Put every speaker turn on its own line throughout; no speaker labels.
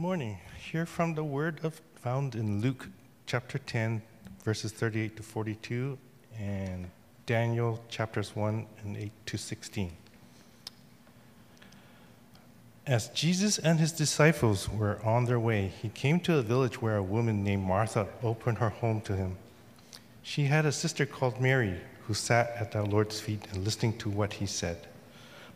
morning. Hear from the word of found in Luke chapter 10, verses 38 to 42, and Daniel chapters 1 and 8 to 16. As Jesus and his disciples were on their way, he came to a village where a woman named Martha opened her home to him. She had a sister called Mary who sat at the Lord's feet and listening to what he said.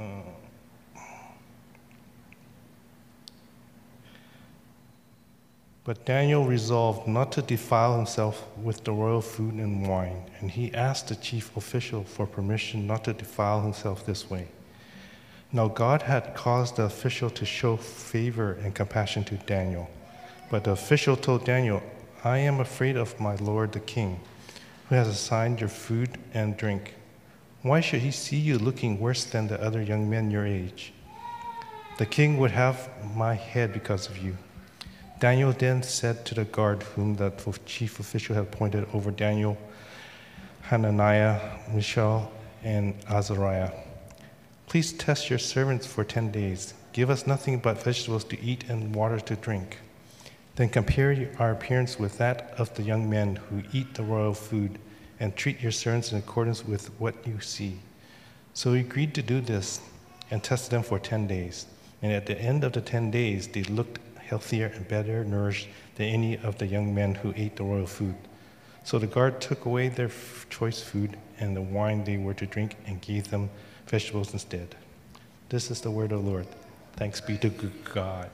Uh, but Daniel resolved not to defile himself with the royal food and wine, and he asked the chief official for permission not to defile himself this way. Now, God had caused the official to show favor and compassion to Daniel. But the official told Daniel, I am afraid of my lord the king, who has assigned your food and drink. Why should he see you looking worse than the other young men your age? The king would have my head because of you. Daniel then said to the guard whom the chief official had appointed over Daniel, Hananiah, Mishael, and Azariah. Please test your servants for 10 days. Give us nothing but vegetables to eat and water to drink. Then compare our appearance with that of the young men who eat the royal food, and treat your servants in accordance with what you see. So he agreed to do this and tested them for 10 days. And at the end of the 10 days, they looked healthier and better nourished than any of the young men who ate the royal food. So the guard took away their choice food and the wine they were to drink and gave them vegetables instead. This is the word of the Lord. Thanks be to God.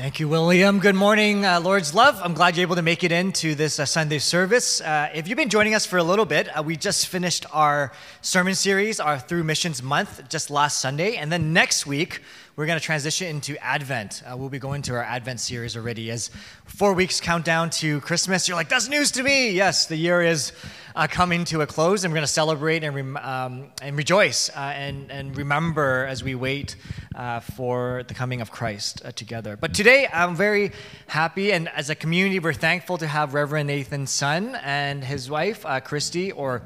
Thank you, William. Good morning, uh, Lord's love. I'm glad you're able to make it into this uh, Sunday service. Uh, if you've been joining us for a little bit, uh, we just finished our sermon series, our Through Missions month, just last Sunday. And then next week, we're going to transition into Advent. Uh, we'll be going to our Advent series already as four weeks countdown to Christmas. You're like, that's news to me. Yes, the year is uh, coming to a close, and we're going to celebrate and, re- um, and rejoice uh, and, and remember as we wait uh, for the coming of Christ uh, together. But today, I'm very happy, and as a community, we're thankful to have Reverend Nathan Sun and his wife, uh, Christy, or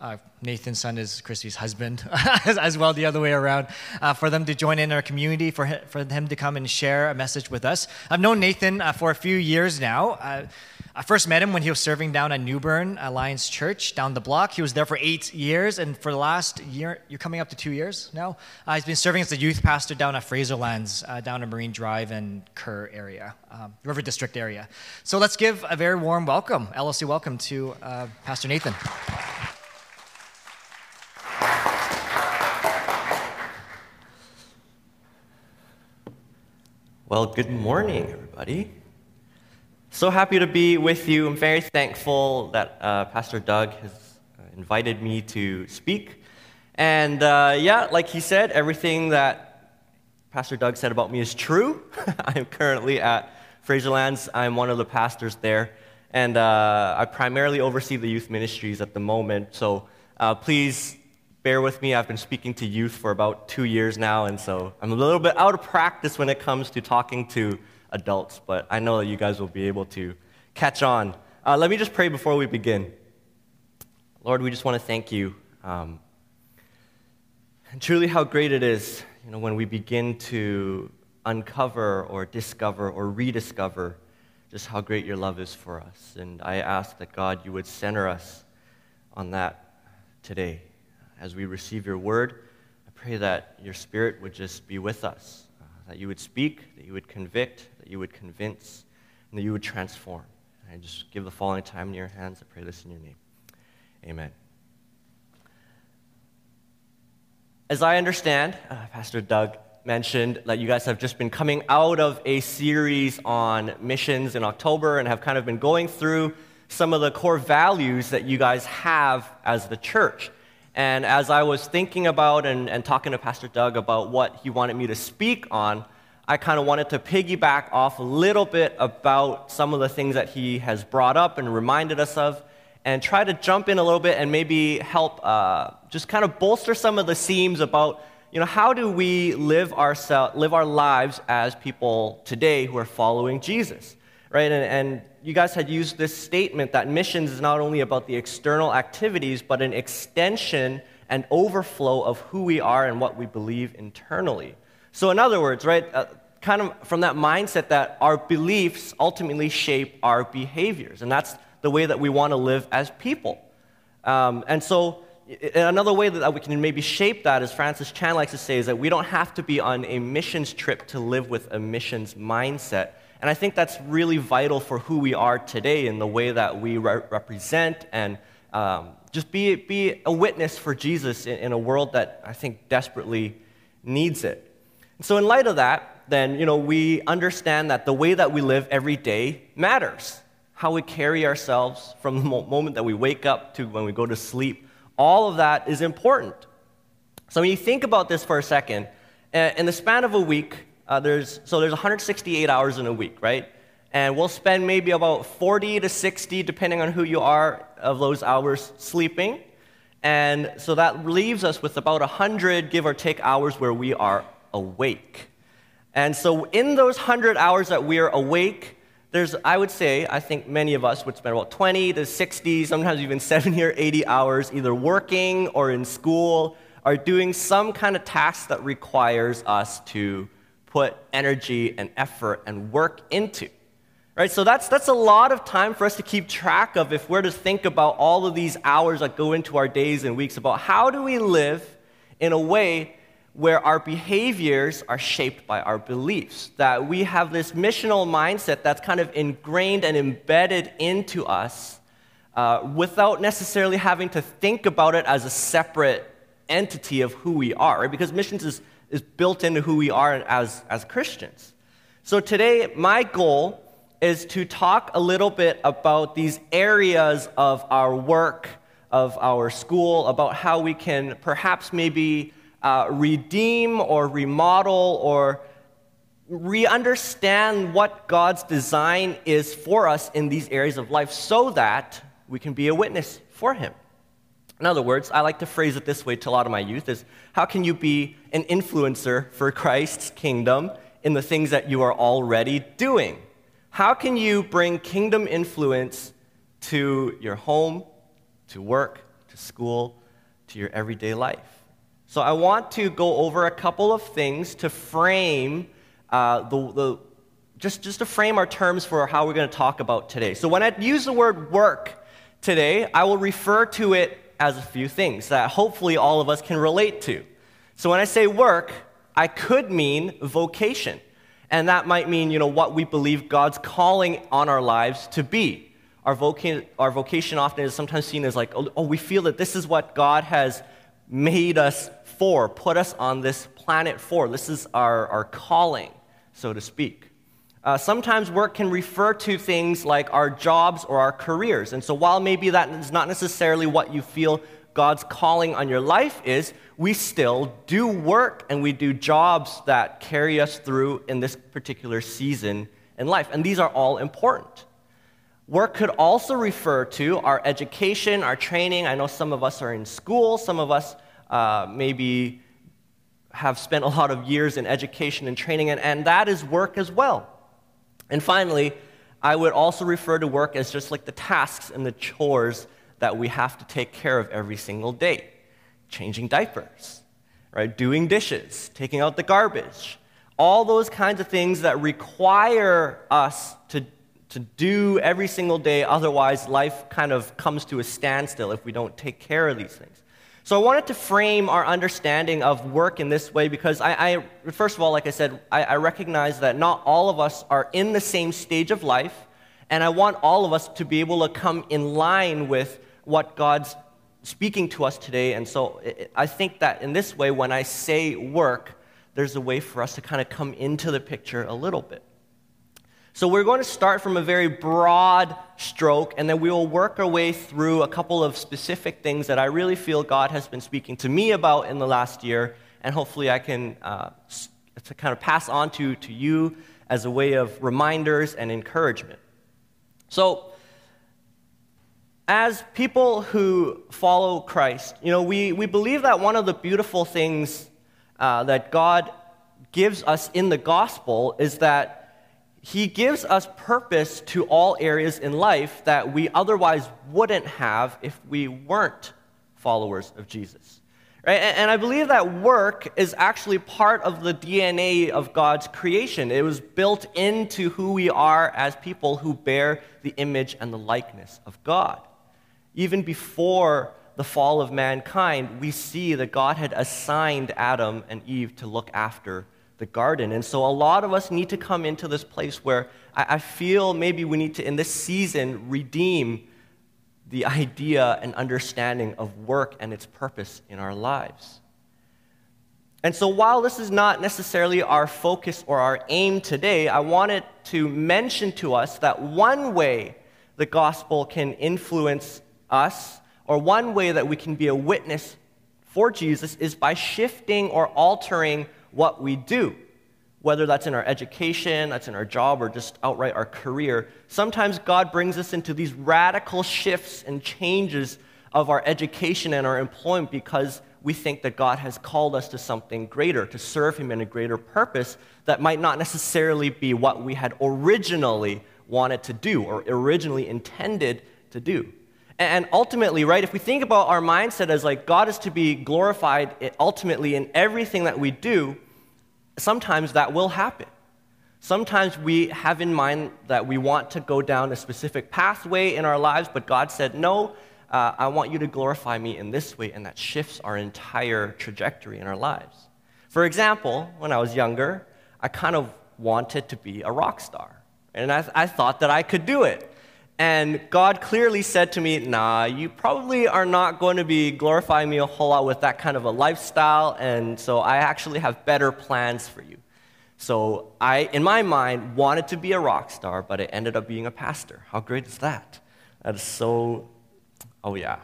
uh, Nathan Sun is Christy's husband, as well the other way around, uh, for them to join in our community, for him, for him to come and share a message with us. I've known Nathan uh, for a few years now. Uh, I first met him when he was serving down at Newburn Alliance Church down the block. He was there for eight years, and for the last year, you're coming up to two years now. Uh, he's been serving as the youth pastor down at Fraserlands, uh, down at Marine Drive and Kerr area, um, River District area. So let's give a very warm welcome, LLC welcome to Pastor Nathan.
Well, good morning, everybody. So happy to be with you. I'm very thankful that uh, Pastor Doug has uh, invited me to speak. And uh, yeah, like he said, everything that Pastor Doug said about me is true. I'm currently at Fraserlands. I'm one of the pastors there. And uh, I primarily oversee the youth ministries at the moment. So uh, please bear with me. I've been speaking to youth for about two years now, and so I'm a little bit out of practice when it comes to talking to adults, but I know that you guys will be able to catch on. Uh, let me just pray before we begin. Lord, we just want to thank you. Um, and truly, how great it is, you know, when we begin to uncover or discover or rediscover just how great your love is for us. And I ask that God, you would center us on that today as we receive your word, I pray that your spirit would just be with us, that you would speak, that you would convict, that you would convince, and that you would transform. I just give the following time in your hands. I pray this in your name. Amen. As I understand, uh, Pastor Doug mentioned that you guys have just been coming out of a series on missions in October and have kind of been going through some of the core values that you guys have as the church. And as I was thinking about and, and talking to Pastor Doug about what he wanted me to speak on, I kind of wanted to piggyback off a little bit about some of the things that he has brought up and reminded us of, and try to jump in a little bit and maybe help uh, just kind of bolster some of the themes about you know, how do we live, our, live our lives as people today who are following Jesus? Right? And, and you guys had used this statement that missions is not only about the external activities, but an extension and overflow of who we are and what we believe internally. So, in other words, right, uh, kind of from that mindset that our beliefs ultimately shape our behaviors, and that's the way that we want to live as people. Um, and so, another way that we can maybe shape that, as Francis Chan likes to say, is that we don't have to be on a missions trip to live with a missions mindset. And I think that's really vital for who we are today in the way that we re- represent and um, just be, be a witness for Jesus in, in, a world that I think desperately needs it. And so, in light of that, then, you know, we understand that the way that we live every day matters. How we carry ourselves from the moment that we wake up to when we go to sleep all of that is important. So when you think about this for a second, uh, in the span of a week, uh, there's, so there's 168 hours in a week, right? And we'll spend maybe about 40 to 60, depending on who you are, of those hours sleeping. And so that leaves us with about 100, give or take, hours where we are awake. And so in those 100 hours that we are awake, there's, I would say, I think many of us would spend about 20 to 60, sometimes even 70 or 80 hours either working or in school or doing some kind of task that requires us to put energy and effort and work into. Right? So that's, that's a lot of time for us to keep track of if we're to think about all of these hours that go into our days and weeks about how do we live in a way where our behaviors are shaped by our beliefs. That we have this missional mindset that's kind of ingrained and embedded into us uh, without necessarily having to think about it as a separate entity of who we are, right? Because missions is, is built into who we are as, as Christians. So today, my goal is to talk a little bit about these areas of our work, of our school, about how we can perhaps maybe uh, redeem or remodel or re understand what God's design is for us in these areas of life so that we can be a witness for Him. In other words, I like to phrase it this way to a lot of my youth is how can you be an influencer for Christ's kingdom in the things that you are already doing? How can you bring kingdom influence to your home, to work, to school, to your everyday life? So I want to go over a couple of things to frame uh, the, the, just, just to frame our terms for how we're going to talk about today. So when I use the word work today, I will refer to it as a few things that hopefully all of us can relate to. So when I say work, I could mean vocation. And that might mean, you know, what we believe God's calling on our lives to be. Our, voca- our vocation often is sometimes seen as like, oh, we feel that this is what God has made us for, put us on this planet for. This is our, our calling, so to speak. Uh, sometimes work can refer to things like our jobs or our careers. And so while maybe that is not necessarily what you feel God's calling on your life is, we still do work and we do jobs that carry us through in this particular season in life. And these are all important. Work could also refer to our education, our training. I know some of us are in school, some of us uh, maybe have spent a lot of years in education and training, and, and that is work as well. And finally, I would also refer to work as just like the tasks and the chores that we have to take care of every single day changing diapers, right? Doing dishes, taking out the garbage, all those kinds of things that require us to to do every single day. Otherwise, life kind of comes to a standstill if we don't take care of these things. So I wanted to frame our understanding of work in this way because I, I first of all, like I said, I, I recognize that not all of us are in the same stage of life, and I want all of us to be able to come in line with what God's speaking to us today. And so I think that in this way, when I say work, there's a way for us to kind of come into the picture a little bit. So we're going to start from a very broad stroke, and then we will work our way through a couple of specific things that I really feel God has been speaking to me about in the last year, and hopefully I can uh, to kind of pass on to, to you as a way of reminders and encouragement. So, as people who follow Christ, you know, we, we believe that one of the beautiful things uh, that God gives us in the gospel is that he gives us purpose to all areas in life that we otherwise wouldn't have if we weren't followers of Jesus. Right? And I believe that work is actually part of the DNA of God's creation. It was built into who we are as people who bear the image and the likeness of God. Even before the fall of mankind, we see that God had assigned Adam and Eve to look after the garden. And so a lot of us need to come into this place where I, I feel maybe we need to, in this season, redeem the idea and understanding of work and its purpose in our lives. And so, while this is not necessarily our focus or our aim today, I wanted to mention to us that one way the gospel can influence us, or one way that we can be a witness for Jesus, is by shifting or altering what we do, whether that's in our education, that's in our job, or just outright our career. Sometimes God brings us into these radical shifts and changes of our education and our employment because we think that God has called us to something greater, to serve Him in a greater purpose that might not necessarily be what we had originally wanted to do or originally intended to do. And ultimately, right, if we think about our mindset as like God is to be glorified ultimately in everything that we do, sometimes that will happen. Sometimes we have in mind that we want to go down a specific pathway in our lives, but God said, No, uh, I want you to glorify me in this way, and that shifts our entire trajectory in our lives. For example, when I was younger, I kind of wanted to be a rock star, and I, I thought that I could do it. And God clearly said to me, Nah, you probably are not going to be glorifying me a whole lot with that kind of a lifestyle, and so I actually have better plans for you. So I, in my mind, wanted to be a rock star, but it ended up being a pastor. How great is that? That is so, oh yeah.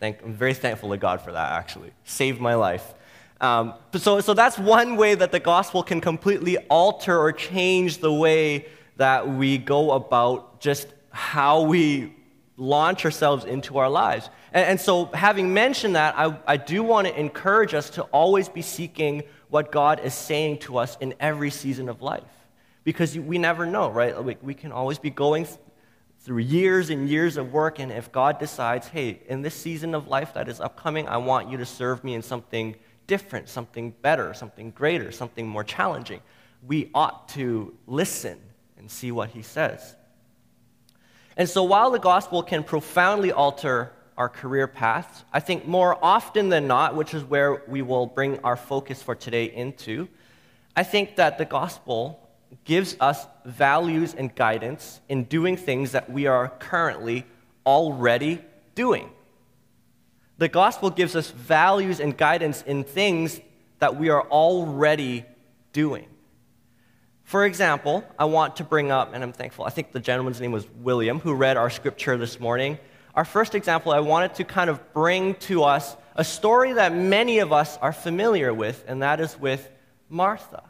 Thank, I'm very thankful to God for that, actually. Saved my life. Um, so, so that's one way that the gospel can completely alter or change the way that we go about just how we launch ourselves into our lives. And, and so, having mentioned that, I, I do want to encourage us to always be seeking what God is saying to us in every season of life. Because we never know, right? We, we can always be going through years and years of work, and if God decides, hey, in this season of life that is upcoming, I want you to serve me in something different, something better, something greater, something more challenging, we ought to listen and see what He says. And so while the gospel can profoundly alter our career paths, I think more often than not, which is where we will bring our focus for today into, I think that the gospel gives us values and guidance in doing things that we are currently already doing. The gospel gives us values and guidance in things that we are already doing. For example, I want to bring up, and I'm thankful, I think the gentleman's name was William, who read our scripture this morning. Our first example, I wanted to kind of bring to us a story that many of us are familiar with, and that is with Martha.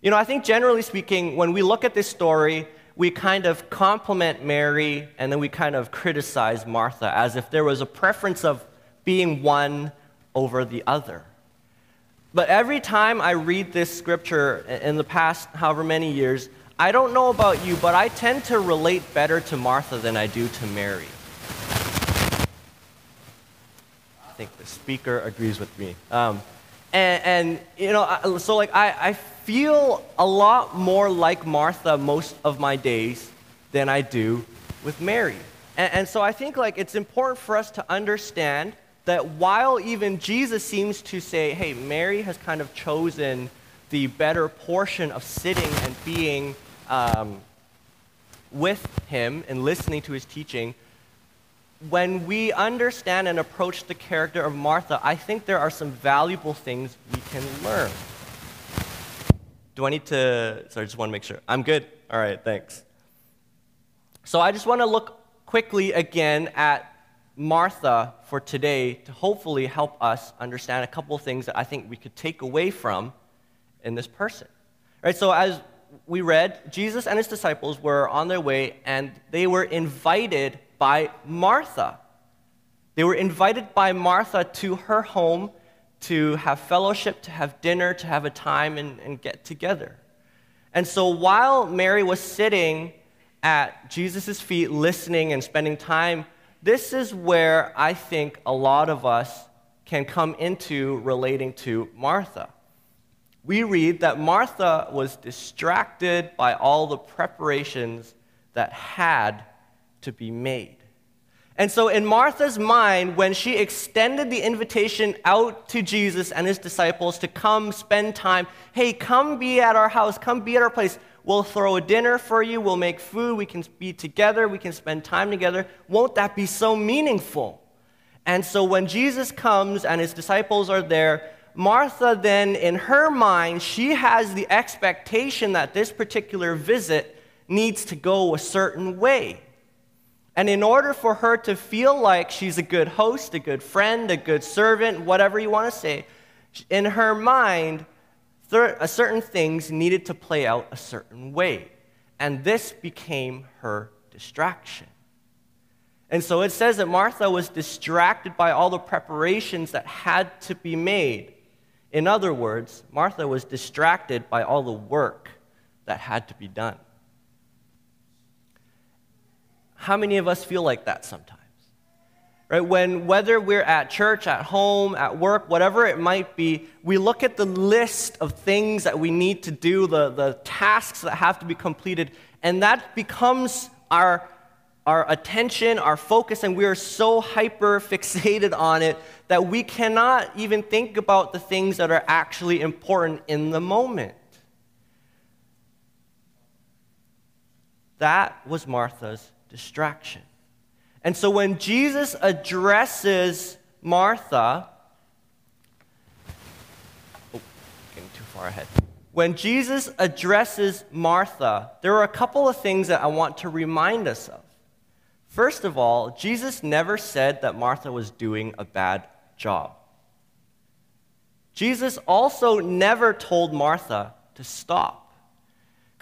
You know, I think generally speaking, when we look at this story, we kind of compliment Mary and then we kind of criticize Martha as if there was a preference of being one over the other. But every time I read this scripture in the past however many years, I don't know about you, but I tend to relate better to Martha than I do to Mary. I think the speaker agrees with me. Um, and, and, you know, so like I, I feel a lot more like Martha most of my days than I do with Mary. And, and so I think like it's important for us to understand that while even Jesus seems to say, hey, Mary has kind of chosen the better portion of sitting and being um, with him and listening to his teaching, when we understand and approach the character of Martha, I think there are some valuable things we can learn. Do I need to? Sorry, I just want to make sure. I'm good. All right, thanks. So I just want to look quickly again at Martha for today to hopefully help us understand a couple of things that I think we could take away from in this person. Right? So as we read, Jesus and his disciples were on their way and they were invited by Martha. They were invited by Martha to her home to have fellowship, to have dinner, to have a time and, and get together. And so while Mary was sitting at Jesus' feet, listening and spending time, this is where I think a lot of us can come into relating to Martha. We read that Martha was distracted by all the preparations that had to be made. And so, in Martha's mind, when she extended the invitation out to Jesus and his disciples to come spend time, hey, come be at our house, come be at our place. We'll throw a dinner for you, we'll make food, we can be together, we can spend time together. Won't that be so meaningful? And so, when Jesus comes and his disciples are there, Martha then, in her mind, she has the expectation that this particular visit needs to go a certain way. And in order for her to feel like she's a good host, a good friend, a good servant, whatever you want to say, in her mind, Uh, certain things needed to play out a certain way. And this became her distraction. And so it says that Martha was distracted by all the preparations that had to be made. In other words, Martha was distracted by all the work that had to be done. How many of us feel like that sometimes? Right? When whether we're at church, at home, at work, whatever it might be, we look at the list of things that we need to do, the, the tasks that have to be completed, and that becomes our our attention, our focus, and we are so hyper fixated on it that we cannot even think about the things that are actually important in the moment. That was Martha's distraction. And so when Jesus addresses Martha, oh, getting too far ahead. When Jesus addresses Martha, there are a couple of things that I want to remind us of. First of all, Jesus never said that Martha was doing a bad job. Jesus also never told Martha to stop.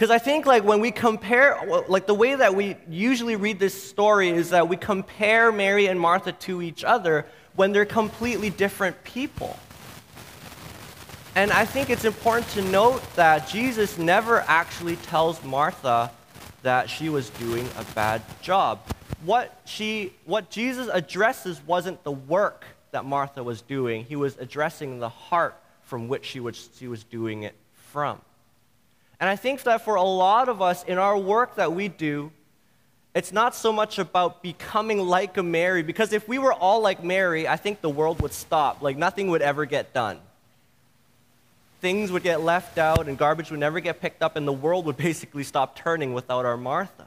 Because I think, like, when we compare, like, the way that we usually read this story is that we compare Mary and Martha to each other when they're completely different people. And I think it's important to note that Jesus never actually tells Martha that she was doing a bad job. What, she, what Jesus addresses wasn't the work that Martha was doing, he was addressing the heart from which she was, she was doing it from. And I think that for a lot of us in our work that we do, it's not so much about becoming like a Mary, because if we were all like Mary, I think the world would stop. Like nothing would ever get done. Things would get left out, and garbage would never get picked up, and the world would basically stop turning without our Marthas.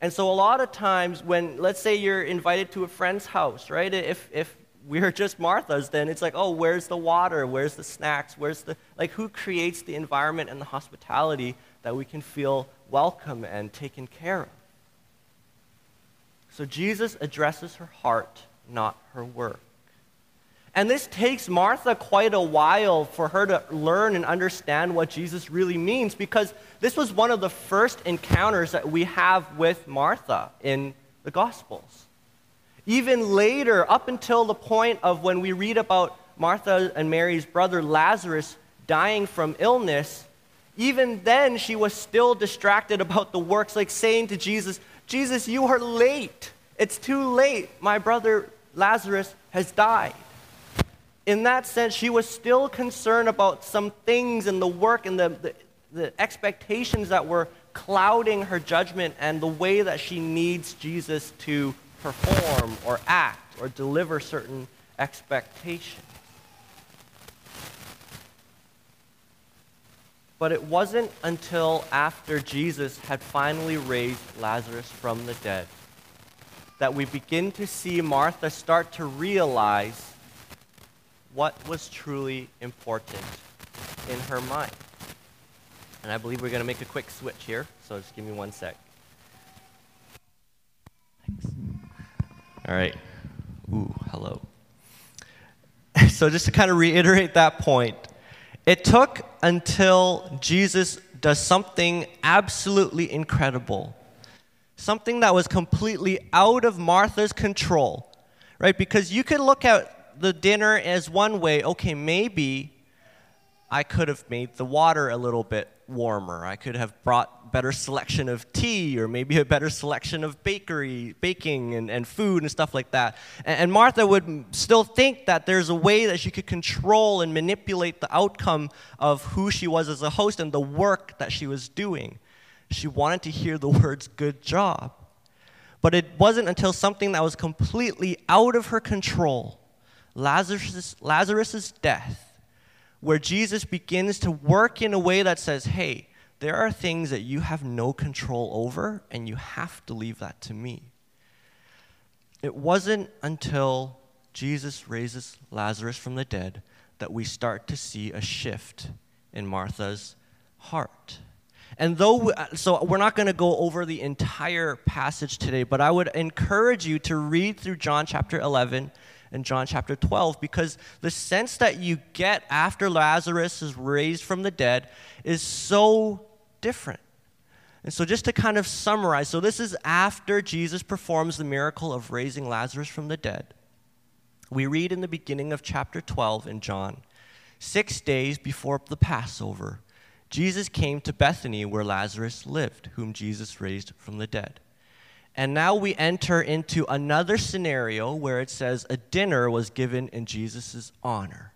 And so, a lot of times, when, let's say, you're invited to a friend's house, right? If, if we're just Marthas, then it's like, oh, where's the water? Where's the snacks? Where's the, like, who creates the environment and the hospitality that we can feel welcome and taken care of? So Jesus addresses her heart, not her work. And this takes Martha quite a while for her to learn and understand what Jesus really means because this was one of the first encounters that we have with Martha in the Gospels. Even later, up until the point of when we read about Martha and Mary's brother Lazarus dying from illness, even then she was still distracted about the works, like saying to Jesus, Jesus, you are late. It's too late. My brother Lazarus has died. In that sense, she was still concerned about some things in the work and the, the, the expectations that were clouding her judgment and the way that she needs Jesus to perform or act or deliver certain expectations. But it wasn't until after Jesus had finally raised Lazarus from the dead that we begin to see Martha start to realize what was truly important in her mind. And I believe we're going to make a quick switch here, so just give me one sec. All right. Ooh, hello. So, just to kind of reiterate that point, it took until Jesus does something absolutely incredible, something that was completely out of Martha's control, right? Because you could look at the dinner as one way, okay, maybe I could have made the water a little bit warmer. I could have brought better selection of tea or maybe a better selection of bakery, baking and, and food and stuff like that. And, and Martha would still think that there's a way that she could control and manipulate the outcome of who she was as a host and the work that she was doing. She wanted to hear the words, good job. But it wasn't until something that was completely out of her control, Lazarus' Lazarus's death, where Jesus begins to work in a way that says, hey, there are things that you have no control over, and you have to leave that to me. It wasn't until Jesus raises Lazarus from the dead that we start to see a shift in Martha's heart. And though, we, uh, so we're not going to go over the entire passage today, but I would encourage you to read through John chapter 11 in John chapter 12 because the sense that you get after Lazarus is raised from the dead is so different. And so, just to kind of summarize, so this is after Jesus performs the miracle of raising Lazarus from the dead. We read in the beginning of chapter 12 in John, six days before the Passover, Jesus came to Bethany where Lazarus lived, whom Jesus raised from the dead. And now we enter into another scenario where it says a dinner was given in Jesus' honor.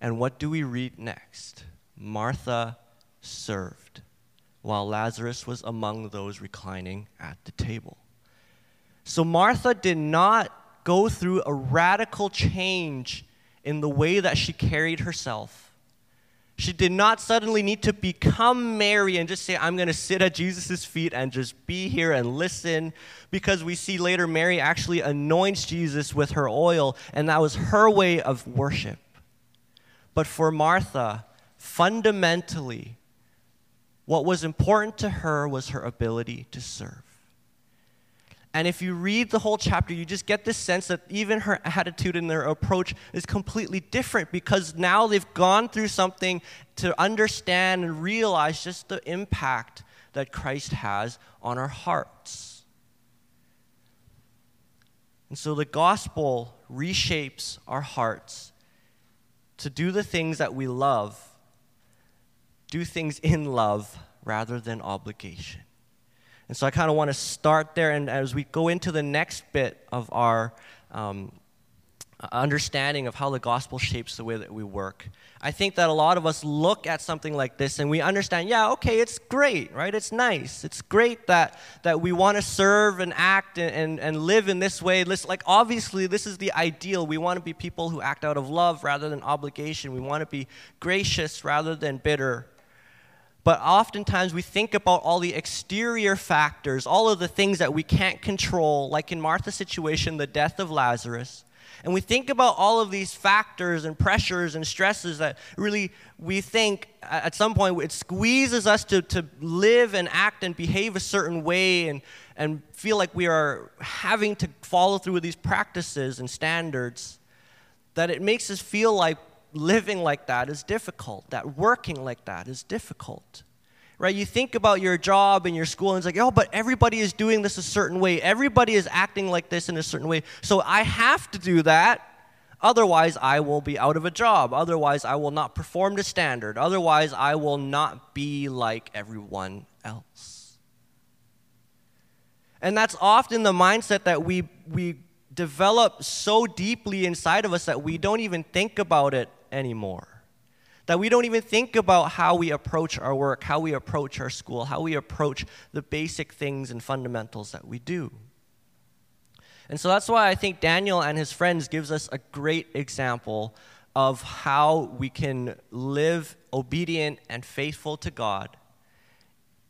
And what do we read next? Martha served, while Lazarus was among those reclining at the table. So Martha did not go through a radical change in the way that she carried herself she did not suddenly need to become Mary and just say, I'm going to sit at Jesus' feet and just be here and listen. Because we see later Mary actually anoints Jesus with her oil, and that was her way of worship. But for Martha, fundamentally, what was important to her was her ability to serve. And if you read the whole chapter, you just get this sense that even her attitude and their approach is completely different because now they've gone through something to understand and realize just the impact that Christ has on our hearts. And so the gospel reshapes our hearts to do the things that we love, do things in love rather than obligation. And so I kind of want to start there, and as we go into the next bit of our um, understanding of how the gospel shapes the way that we work, I think that a lot of us look at something like this and we understand, yeah, okay, it's great, right? It's nice. It's great that, that we want to serve and act and, and, and live in this way. Like, obviously, this is the ideal. We want to be people who act out of love rather than obligation. We want to be gracious rather than bitter. But oftentimes we think about all the exterior factors, all of the things that we can't control, like in Martha's situation, the death of Lazarus. And we think about all of these factors and pressures and stresses that really we think at some point it squeezes us to, to live and act and behave a certain way and, and feel like we are having to follow through with these practices and standards, that it makes us feel like living like that is difficult, that working like that is difficult. Right? You think about your job and your school, and it's like, oh, but everybody is doing this a certain way. Everybody is acting like this in a certain way. So I have to do that. Otherwise, I will be out of a job. Otherwise, I will not perform to standard. Otherwise, I will not be like everyone else. And that's often the mindset that we, we develop so deeply inside of us that we don't even think about it anymore. That we don't even think about how we approach our work, how we approach our school, how we approach the basic things and fundamentals that we do. And so that's why I think Daniel and his friends gives us a great example of how we can live obedient and faithful to God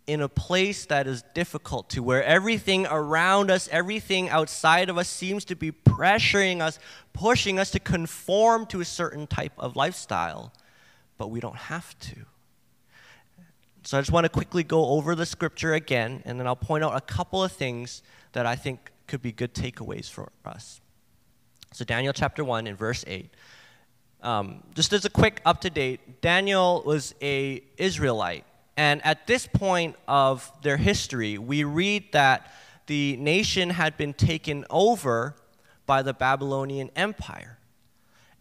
in a place that is difficult to, where everything around us, everything outside of us seems to be pressuring us, pushing us to conform to a certain type of lifestyle, but we don't have to. So I just want to quickly go over the scripture again, and then I'll point out a couple of things that I think could be good takeaways for us. So, Daniel chapter 1 in verse 8. Um, just as a quick up to date, Daniel was a Israelite, and at this point of their history, we read that the nation had been taken over by the Babylonian Empire.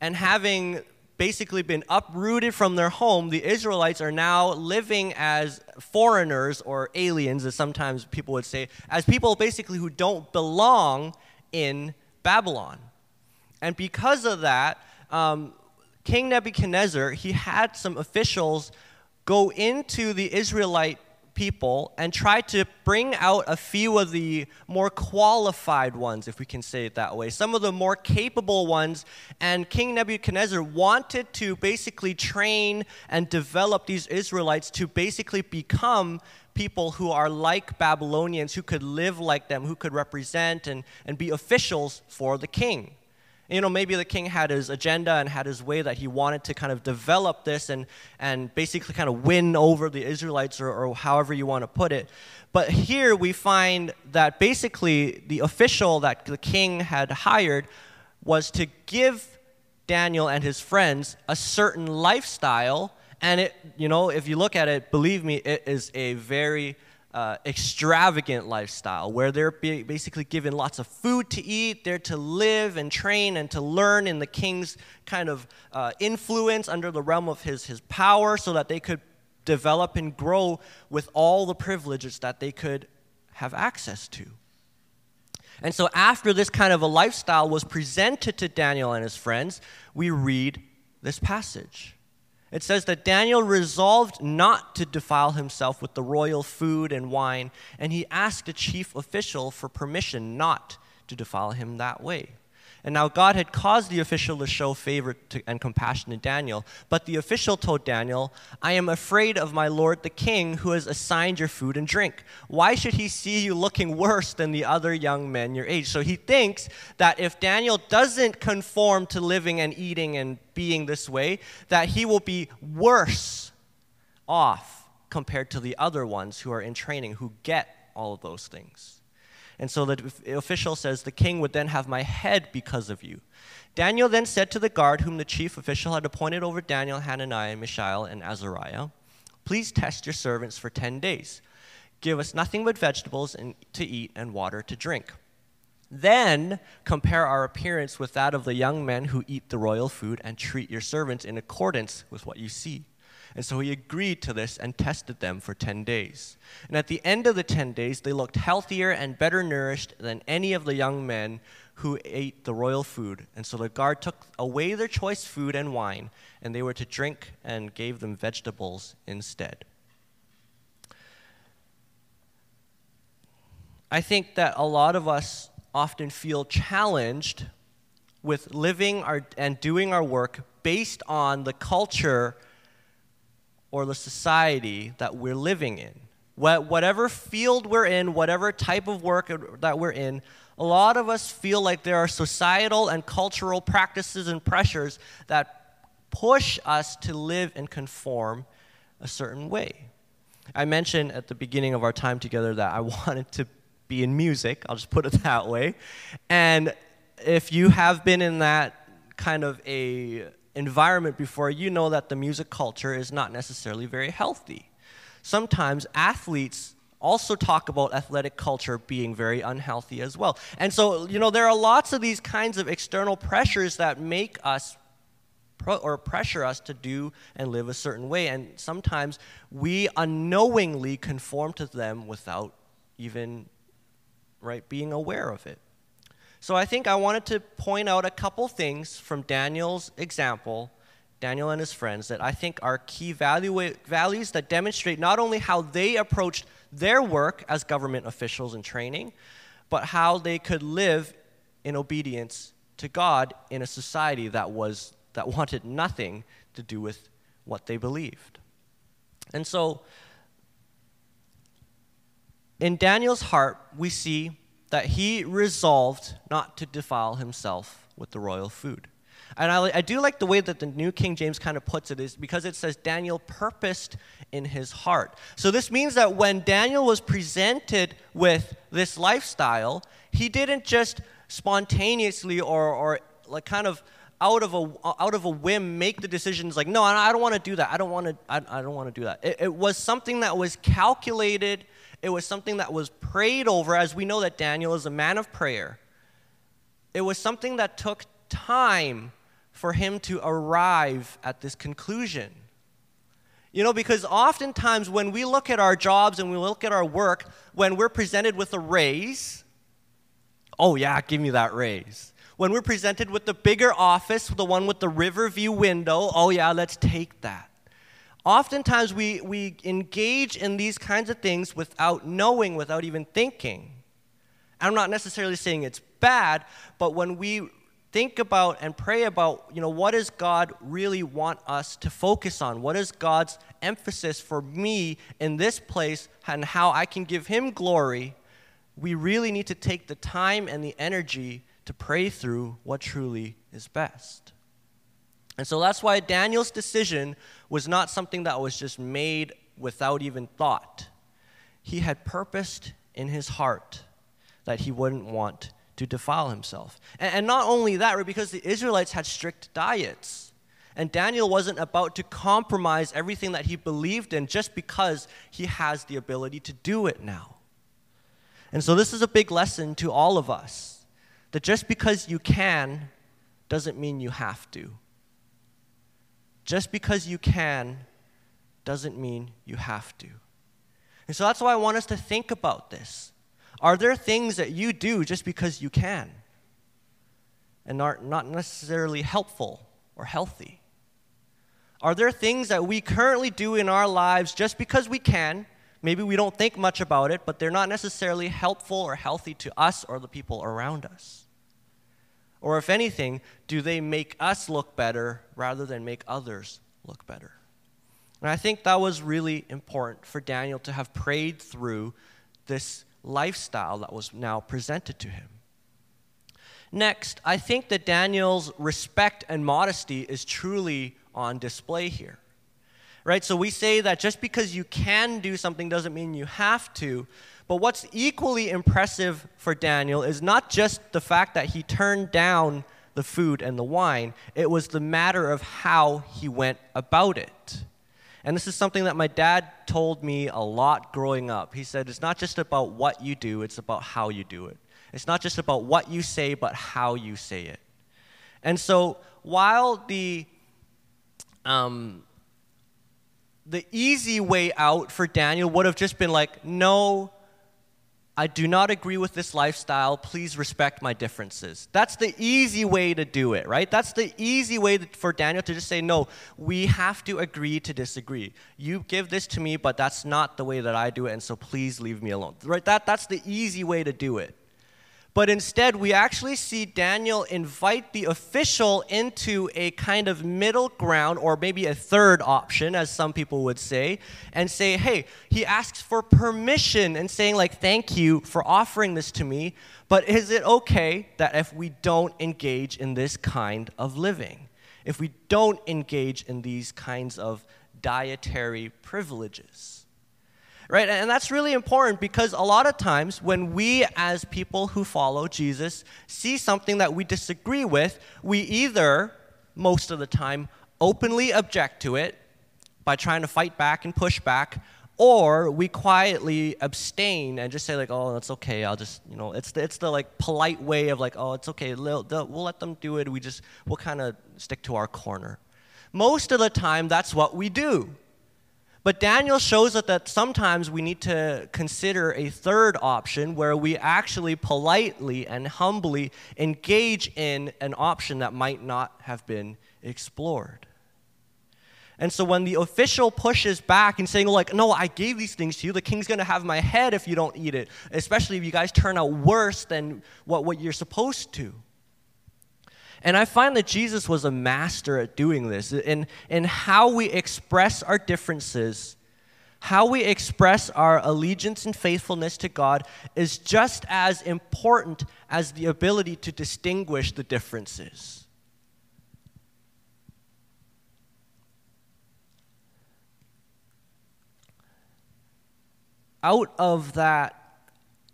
And having basically been uprooted from their home, the Israelites are now living as foreigners or aliens, as sometimes people would say, as people basically who don't belong in Babylon. And because of that, um, King Nebuchadnezzar, he had some officials go into the Israelite people and try to bring out a few of the more qualified ones, if we can say it that way, some of the more capable ones. And King Nebuchadnezzar wanted to basically train and develop these Israelites to basically become people who are like Babylonians, who could live like them, who could represent and, and be officials for the king you know, maybe the king had his agenda and had his way that he wanted to kind of develop this and, and basically kind of win over the Israelites or, or however you want to put it. But here we find that basically the official that the king had hired was to give Daniel and his friends a certain lifestyle. And it, you know, if you look at it, believe me, it is a very uh, extravagant lifestyle where they're basically given lots of food to eat, they're to live and train and to learn in the king's kind of uh, influence under the realm of his, his power so that they could develop and grow with all the privileges that they could have access to. And so, after this kind of a lifestyle was presented to Daniel and his friends, we read this passage. It says that Daniel resolved not to defile himself with the royal food and wine, and he asked a chief official for permission not to defile him that way. And now God had caused the official to show favor to, and compassion to Daniel. But the official told Daniel, I am afraid of my lord the king who has assigned your food and drink. Why should he see you looking worse than the other young men your age? So he thinks that if Daniel doesn't conform to living and eating and being this way, that he will be worse off compared to the other ones who are in training who get all of those things. And so the official says, The king would then have my head because of you. Daniel then said to the guard, whom the chief official had appointed over Daniel, Hananiah, Mishael, and Azariah, Please test your servants for 10 days. Give us nothing but vegetables to eat and water to drink. Then compare our appearance with that of the young men who eat the royal food and treat your servants in accordance with what you see. And so he agreed to this and tested them for 10 days. And at the end of the 10 days, they looked healthier and better nourished than any of the young men who ate the royal food. And so the guard took away their choice food and wine, and they were to drink and gave them vegetables instead. I think that a lot of us often feel challenged with living our, and doing our work based on the culture or the society that we're living in. Whatever field we're in, whatever type of work that we're in, a lot of us feel like there are societal and cultural practices and pressures that push us to live and conform a certain way. I mentioned at the beginning of our time together that I wanted to be in music, I'll just put it that way. And if you have been in that kind of a environment before, you know that the music culture is not necessarily very healthy. Sometimes athletes also talk about athletic culture being very unhealthy as well. And so, you know, there are lots of these kinds of external pressures that make us pro- or pressure us to do and live a certain way. And sometimes we unknowingly conform to them without even right being aware of it. So I think I wanted to point out a couple things from Daniel's example, Daniel and his friends, that I think are key value, values that demonstrate not only how they approached their work as government officials in training, but how they could live in obedience to God in a society that was that wanted nothing to do with what they believed. And so in Daniel's heart, we see that he resolved not to defile himself with the royal food. And I, I, do like the way that the New King James kind of puts it, is because it says Daniel purposed in his heart. So this means that when Daniel was presented with this lifestyle, he didn't just spontaneously or, or like kind of out of a out of a whim make the decisions like no I don't want to do that I don't want to I, I don't want to do that it, it was something that was calculated it was something that was prayed over. As we know that Daniel is a man of prayer it was something that took time for him to arrive at this conclusion. You know because oftentimes when we look at our jobs and we look at our work when we're presented with a raise oh yeah give me that raise. When we're presented with the bigger office, the one with the river view window, oh yeah, let's take that. Oftentimes we, we engage in these kinds of things without knowing, without even thinking. I'm not necessarily saying it's bad, but when we think about and pray about, you know, what does God really want us to focus on? What is God's emphasis for me in this place and how I can give Him glory? We really need to take the time and the energy to pray through what truly is best. And so that's why Daniel's decision was not something that was just made without even thought. He had purposed in his heart that he wouldn't want to defile himself. And, and not only that, right, because the Israelites had strict diets. And Daniel wasn't about to compromise everything that he believed in just because he has the ability to do it now. And so, this is a big lesson to all of us that just because you can doesn't mean you have to. Just because you can doesn't mean you have to. And so that's why I want us to think about this. Are there things that you do just because you can and are not necessarily helpful or healthy? Are there things that we currently do in our lives just because we can? Maybe we don't think much about it, but they're not necessarily helpful or healthy to us or the people around us. Or if anything, do they make us look better rather than make others look better? And I think that was really important for Daniel to have prayed through this lifestyle that was now presented to him. Next, I think that Daniel's respect and modesty is truly on display here. Right? So we say that just because you can do something doesn't mean you have to, but what's equally impressive for Daniel is not just the fact that he turned down the food and the wine, it was the matter of how he went about it. And this is something that my dad told me a lot growing up. He said, It's not just about what you do, it's about how you do it. It's not just about what you say, but how you say it. And so while the um, the easy way out for Daniel would have just been like, no, I do not agree with this lifestyle. Please respect my differences. That's the easy way to do it, right? That's the easy way for Daniel to just say, no, we have to agree to disagree. You give this to me, but that's not the way that I do it, and so please leave me alone. Right? That, that's the easy way to do it. But instead, we actually see Daniel invite the official into a kind of middle ground, or maybe a third option, as some people would say, and say, hey, he asks for permission and saying, like, thank you for offering this to me, but is it okay that if we don't engage in this kind of living? If we don't engage in these kinds of dietary privileges? Right? And that's really important because a lot of times when we, as people who follow Jesus, see something that we disagree with, we either, most of the time, openly object to it by trying to fight back and push back, or we quietly abstain and just say like, "Oh, that's okay. I'll just, you know, it's the, it's the like polite way of like, oh, it's okay. We'll, we'll let them do it. We just we'll kind of stick to our corner." Most of the time, that's what we do. But Daniel shows us that sometimes we need to consider a third option where we actually politely and humbly engage in an option that might not have been explored. And so when the official pushes back and saying, like, no, I gave these things to you, the king's gonna have my head if you don't eat it, especially if you guys turn out worse than what, what you're supposed to. And I find that Jesus was a master at doing this in, in how we express our differences, how we express our allegiance and faithfulness to God is just as important as the ability to distinguish the differences. Out of that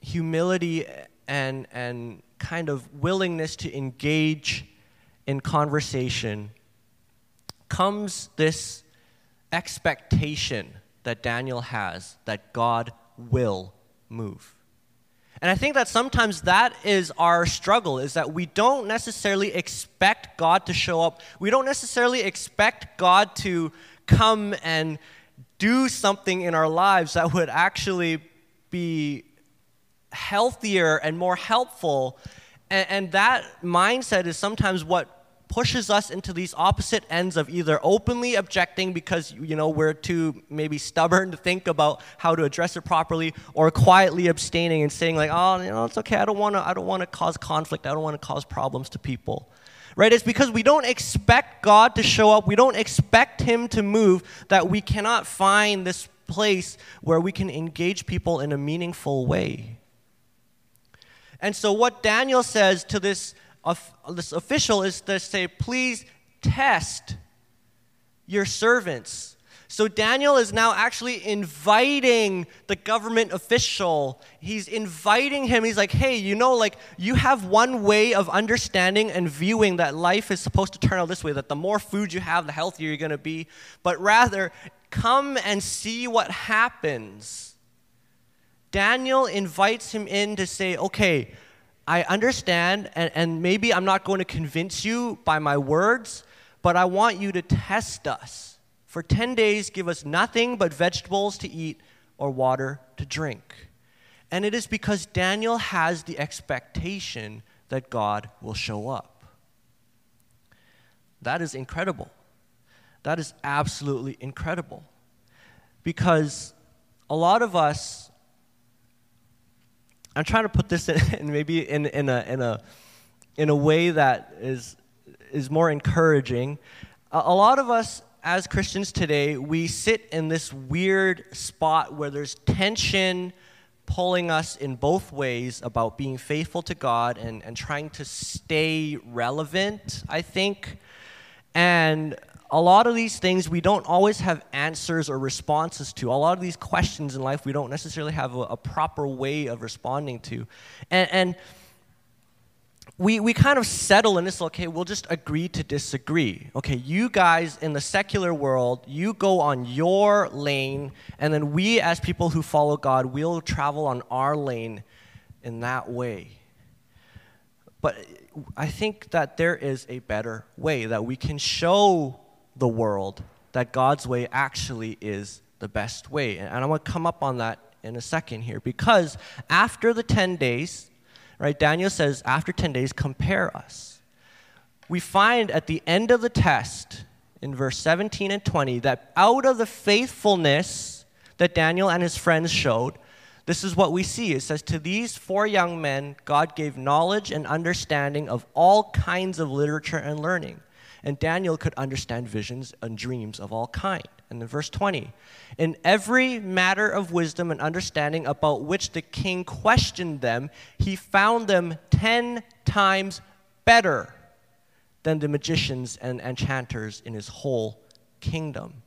humility and, and kind of willingness to engage in conversation comes this expectation that Daniel has that God will move. And I think that sometimes that is our struggle is that we don't necessarily expect God to show up. We don't necessarily expect God to come and do something in our lives that would actually be healthier and more helpful. And, and that mindset is sometimes what pushes us into these opposite ends of either openly objecting because you know we're too maybe stubborn to think about how to address it properly or quietly abstaining and saying like oh you know it's okay. I don't want to i don't want to cause conflict. I don't want to cause problems to people. Right? It's because we don't expect god to show up. We don't expect him to move that we cannot find this place where we can engage people in a meaningful way. And so what daniel says to this this official is to say, please test your servants. So Daniel is now actually inviting the government official. He's inviting him. He's like, hey, you know, like you have one way of understanding and viewing that life is supposed to turn out this way, that the more food you have, the healthier you're going to be. But rather, come and see what happens. Daniel invites him in to say, okay, I understand, and, and maybe I'm not going to convince you by my words, but I want you to test us. For 10 days, give us nothing but vegetables to eat or water to drink. And it is because Daniel has the expectation that God will show up. That is incredible. That is absolutely incredible. Because a lot of us I'm trying to put this in, maybe in, in, a, in, a, in a way that is, is more encouraging. A, a lot of us as Christians today, we sit in this weird spot where there's tension pulling us in both ways about being faithful to God and, and trying to stay relevant, I think. And a lot of these things we don't always have answers or responses to. A lot of these questions in life we don't necessarily have a, a proper way of responding to. And, and we, we kind of settle in this okay, we'll just agree to disagree. Okay, you guys in the secular world, you go on your lane, and then we, as people who follow God, we'll travel on our lane in that way. But I think that there is a better way that we can show the world that God's way actually is the best way. And I'm going to come up on that in a second here because after the 10 days, right, Daniel says, after 10 days, compare us. We find at the end of the test, in verse 17 and 20, that out of the faithfulness that Daniel and his friends showed, this is what we see. It says, To these four young men, God gave knowledge and understanding of all kinds of literature and learning. And Daniel could understand visions and dreams of all kind. And in verse 20, in every matter of wisdom and understanding about which the king questioned them, he found them ten times better than the magicians and enchanters in his whole kingdom.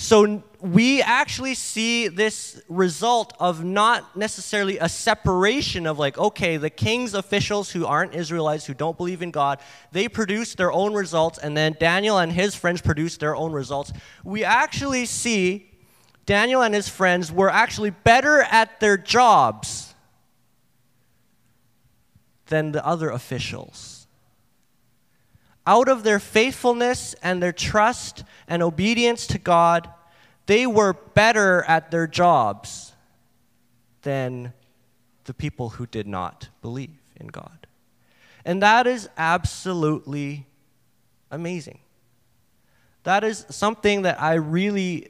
So we actually see this result of not necessarily a separation of like, okay, the king's officials who aren't Israelites, who don't believe in God, they produce their own results, and then Daniel and his friends produce their own results. We actually see Daniel and his friends were actually better at their jobs than the other officials. Out of their faithfulness and their trust and obedience to God, they were better at their jobs than the people who did not believe in God. And that is absolutely amazing. That is something that I really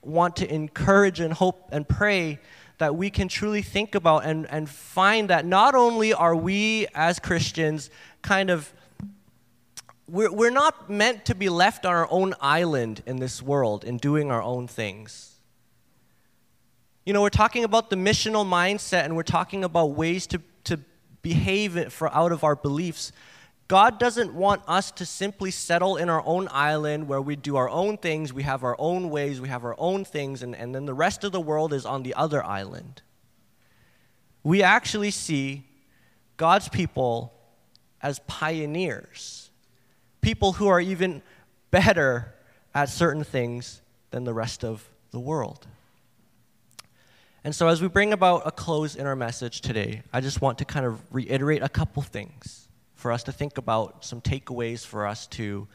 want to encourage and hope and pray that we can truly think about and, and find that not only are we as Christians kind of we're, we're not meant to be left on our own island in this world and doing our own things. You know, we're talking about the missional mindset and we're talking about ways to, to behave for out of our beliefs. God doesn't want us to simply settle in our own island where we do our own things, we have our own ways, we have our own things, and, and then the rest of the world is on the other island. We actually see God's people as pioneers, people who are even better at certain things than the rest of the world. And so, as we bring about a close in our message today, I just want to kind of reiterate a couple things for us to think about, some takeaways for us to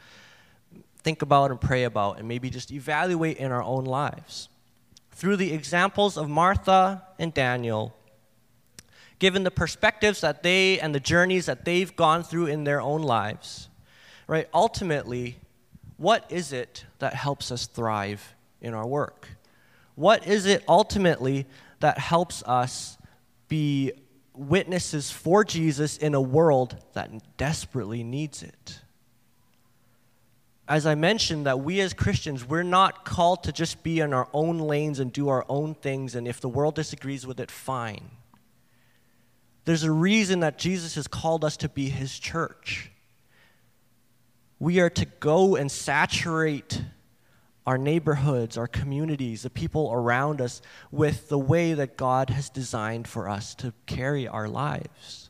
think about and pray about, and maybe just evaluate in our own lives. Through the examples of Martha and Daniel, given the perspectives that they and the journeys that they've gone through in their own lives, right? Ultimately, what is it that helps us thrive in our work? What is it ultimately that helps us be witnesses for Jesus in a world that desperately needs it? As I mentioned, that we as Christians, we're not called to just be in our own lanes and do our own things, and if the world disagrees with it, fine. There's a reason that Jesus has called us to be his church. We are to go and saturate our neighborhoods, our communities, the people around us with the way that God has designed for us to carry our lives.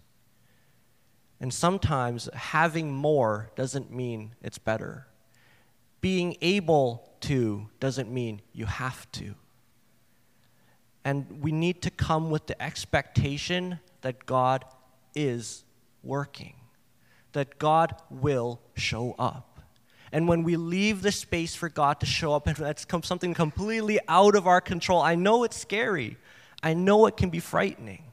And sometimes having more doesn't mean it's better. Being able to doesn't mean you have to. And we need to come with the expectation that God is working, that God will show up. And when we leave the space for God to show up, and that's something completely out of our control, I know it's scary. I know it can be frightening.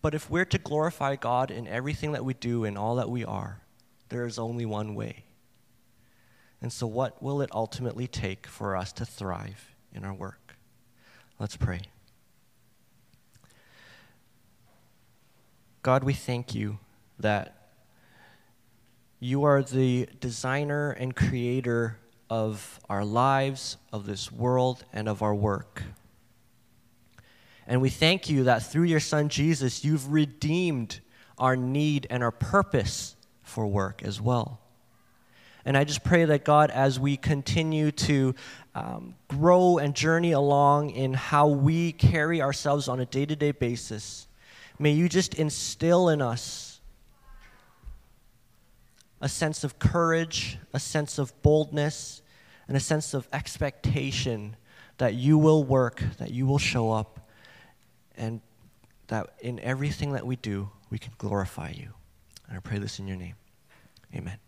But if we're to glorify God in everything that we do and all that we are, there is only one way. And so, what will it ultimately take for us to thrive in our work? Let's pray. God, we thank you that you are the designer and creator of our lives, of this world, and of our work. And we thank you that through your Son Jesus, you've redeemed our need and our purpose for work as well. And I just pray that God, as we continue to um, grow and journey along in how we carry ourselves on a day to day basis, may you just instill in us a sense of courage, a sense of boldness, and a sense of expectation that you will work, that you will show up, and that in everything that we do, we can glorify you. And I pray this in your name. Amen.